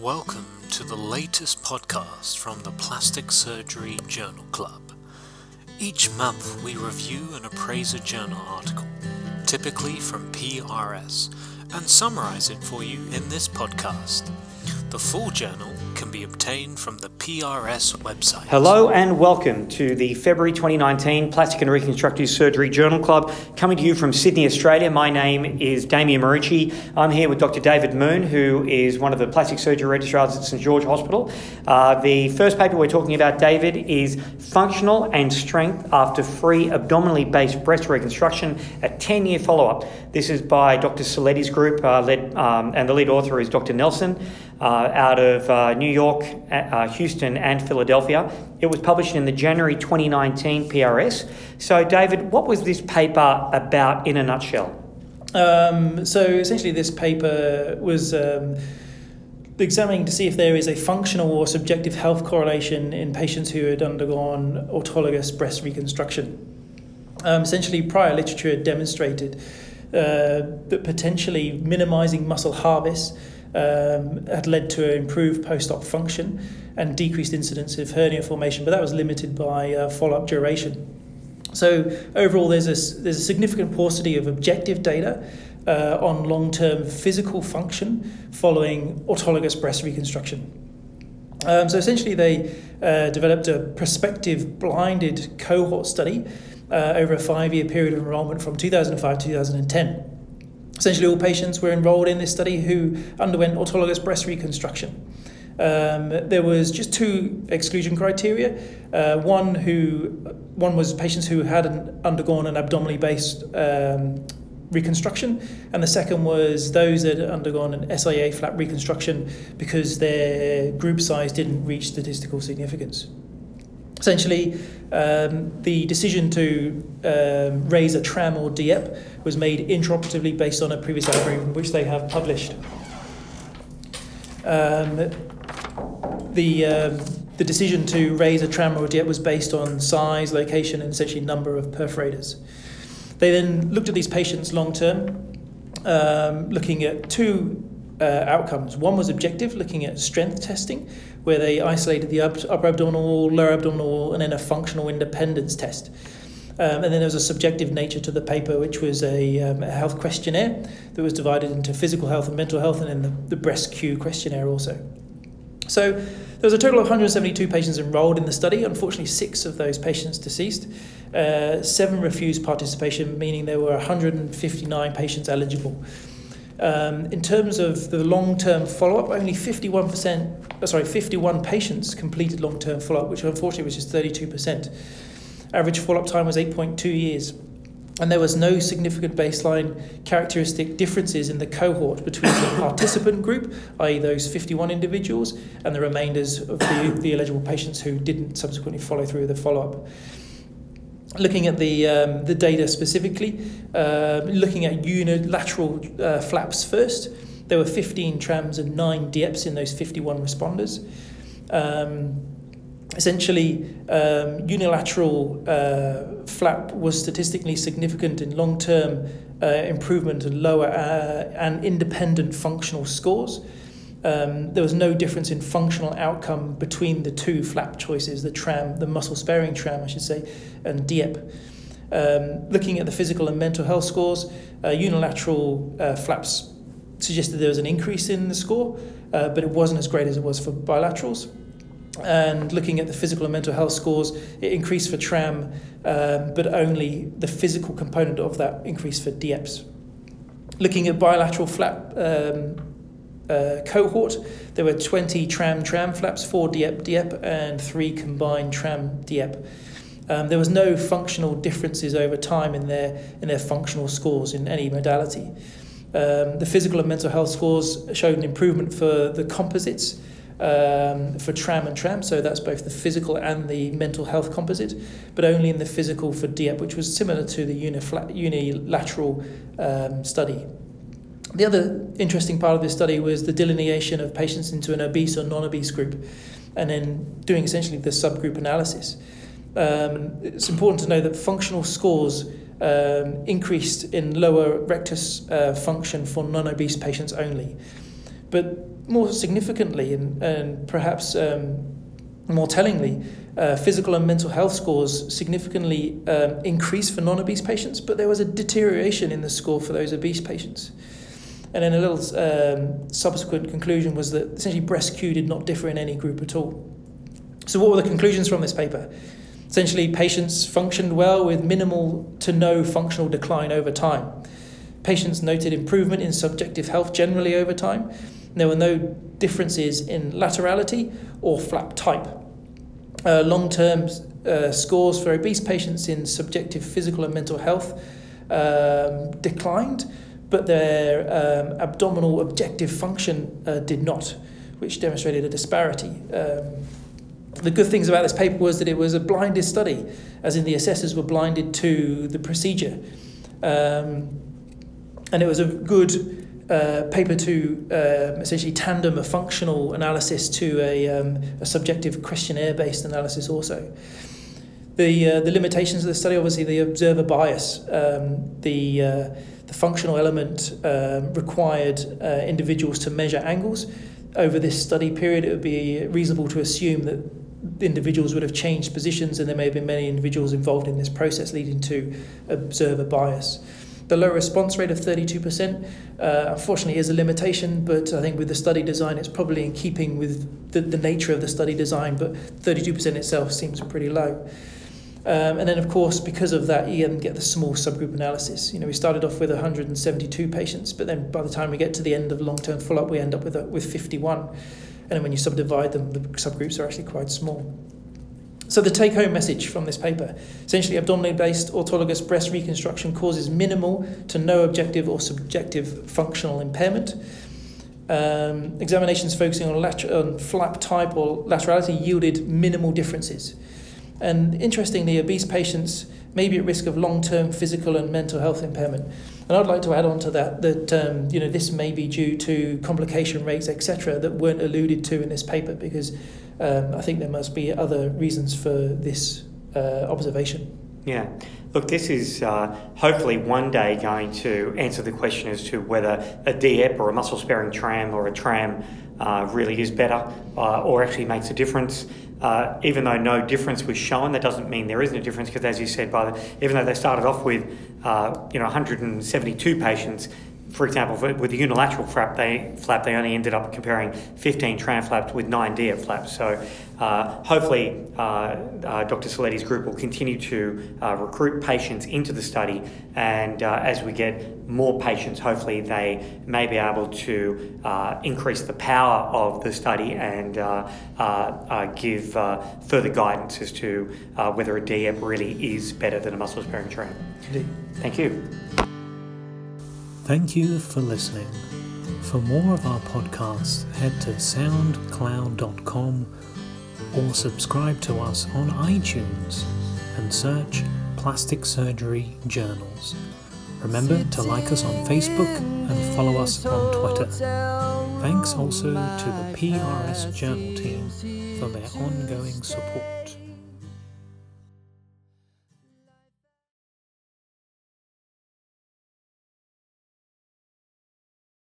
Welcome to the latest podcast from the Plastic Surgery Journal Club. Each month we review and appraise a journal article, typically from PRS, and summarize it for you in this podcast. The full journal can be obtained from the PRS website. Hello and welcome to the February 2019 Plastic and Reconstructive Surgery Journal Club, coming to you from Sydney, Australia. My name is Damien Marucci. I'm here with Dr. David Moon, who is one of the plastic surgery registrars at St George Hospital. Uh, the first paper we're talking about, David, is Functional and Strength After Free Abdominally Based Breast Reconstruction, a 10 year follow up. This is by Dr. Serletti's group, uh, led, um, and the lead author is Dr. Nelson out of uh, New York, uh, Houston, and Philadelphia. It was published in the January 2019 PRS. So, David, what was this paper about in a nutshell? Um, so, essentially, this paper was. Um, examining to see if there is a functional or subjective health correlation in patients who had undergone autologous breast reconstruction. Um, essentially, prior literature demonstrated uh, that potentially minimizing muscle harvest um, had led to improved post-op function and decreased incidence of hernia formation, but that was limited by uh, follow-up duration. So overall, there's a, there's a significant paucity of objective data uh, on long-term physical function following autologous breast reconstruction. Um, so essentially, they uh, developed a prospective blinded cohort study uh, over a five-year period of enrollment from 2005 to 2010. Essentially, all patients were enrolled in this study who underwent autologous breast reconstruction. Um, there was just two exclusion criteria. Uh, one who one was patients who had an, undergone an abdominally based um, reconstruction, and the second was those that had undergone an SIA flap reconstruction because their group size didn't reach statistical significance. Essentially, um, the decision to um, raise a tram or DIEP was made intraoperatively based on a previous algorithm which they have published. Um, the, um, the decision to raise a tram or DIEP was based on size, location, and essentially number of perforators. They then looked at these patients long term, um, looking at two uh, outcomes. One was objective, looking at strength testing, where they isolated the upper abdominal lower abdominal and then a functional independence test. Um, and then there was a subjective nature to the paper, which was a, um, a, health questionnaire that was divided into physical health and mental health, and then the, the breast Q questionnaire also. So there was a total of 172 patients enrolled in the study. Unfortunately, six of those patients deceased. Uh, seven refused participation, meaning there were 159 patients eligible. Um, in terms of the long-term follow-up, only 51%, uh, sorry, 51 patients completed long-term follow-up, which unfortunately was just 32%. Average follow-up time was 8.2 years. And there was no significant baseline characteristic differences in the cohort between the participant group, i.e., those 51 individuals, and the remainders of the, the eligible patients who didn't subsequently follow through the follow up looking at the um, the data specifically, uh, looking at unilateral uh, flaps first, there were 15 trams and nine DIEPs in those 51 responders. Um, essentially, um, unilateral uh, flap was statistically significant in long term uh, improvement and lower uh, and independent functional scores. Um, there was no difference in functional outcome between the two flap choices, the tram, the muscle sparing tram, I should say, and DIEP. Um, looking at the physical and mental health scores, uh, unilateral uh, flaps suggested there was an increase in the score, uh, but it wasn't as great as it was for bilaterals. And looking at the physical and mental health scores, it increased for tram, um, but only the physical component of that increased for DIEPs. Looking at bilateral flap um, uh, cohort, there were 20 tram tram flaps, 4 DIEP DIEP, and 3 combined tram DIEP. Um, there was no functional differences over time in their, in their functional scores in any modality. Um, the physical and mental health scores showed an improvement for the composites um, for tram and tram, so that's both the physical and the mental health composite, but only in the physical for DIEP, which was similar to the unilateral um, study. The other interesting part of this study was the delineation of patients into an obese or non obese group, and then doing essentially the subgroup analysis. Um, it's important to know that functional scores um, increased in lower rectus uh, function for non obese patients only. But more significantly and, and perhaps um, more tellingly, uh, physical and mental health scores significantly um, increased for non obese patients, but there was a deterioration in the score for those obese patients. And then a little um, subsequent conclusion was that essentially breast Q did not differ in any group at all. So, what were the conclusions from this paper? Essentially, patients functioned well with minimal to no functional decline over time. Patients noted improvement in subjective health generally over time. There were no differences in laterality or flap type. Uh, Long term uh, scores for obese patients in subjective physical and mental health um, declined, but their um, abdominal objective function uh, did not, which demonstrated a disparity. Um, the good things about this paper was that it was a blinded study, as in the assessors were blinded to the procedure. Um, and it was a good uh, paper to uh, essentially tandem a functional analysis to a, um, a subjective questionnaire based analysis also. The, uh, the limitations of the study, obviously, the observer bias, um, the, uh, the functional element um, required uh, individuals to measure angles. Over this study period, it would be reasonable to assume that individuals would have changed positions, and there may have been many individuals involved in this process, leading to observer bias. The low response rate of 32%, uh, unfortunately, is a limitation, but I think with the study design, it's probably in keeping with the, the nature of the study design, but 32% itself seems pretty low. Um, and then, of course, because of that, you get the small subgroup analysis. You know, we started off with 172 patients, but then by the time we get to the end of long-term follow-up, we end up with a, with 51. And then when you subdivide them, the subgroups are actually quite small. So the take-home message from this paper, essentially abdominally-based autologous breast reconstruction causes minimal to no objective or subjective functional impairment. Um, examinations focusing on, on flap type or laterality yielded minimal differences. And interestingly, obese patients may be at risk of long-term physical and mental health impairment. And I'd like to add on to that that um, you know this may be due to complication rates, etc., that weren't alluded to in this paper because um, I think there must be other reasons for this uh, observation. Yeah. Look, this is uh, hopefully one day going to answer the question as to whether a DIEP or a muscle sparing tram or a tram uh, really is better uh, or actually makes a difference. Uh, even though no difference was shown, that doesn't mean there isn't a difference because, as you said, by the, even though they started off with uh, you know 172 patients, for example, with the unilateral flap, they flap they only ended up comparing 15 tram flaps with nine DIEP flaps. So uh, hopefully, uh, uh, Dr. Serletti's group will continue to uh, recruit patients into the study, and uh, as we get more patients, hopefully they may be able to uh, increase the power of the study and give further guidance as to whether a DIEP really is better than a muscle sparing tram. Indeed. Thank you. Thank you for listening. For more of our podcasts, head to soundcloud.com or subscribe to us on iTunes and search Plastic Surgery Journals. Remember to like us on Facebook and follow us on Twitter. Thanks also to the PRS Journal team for their ongoing support.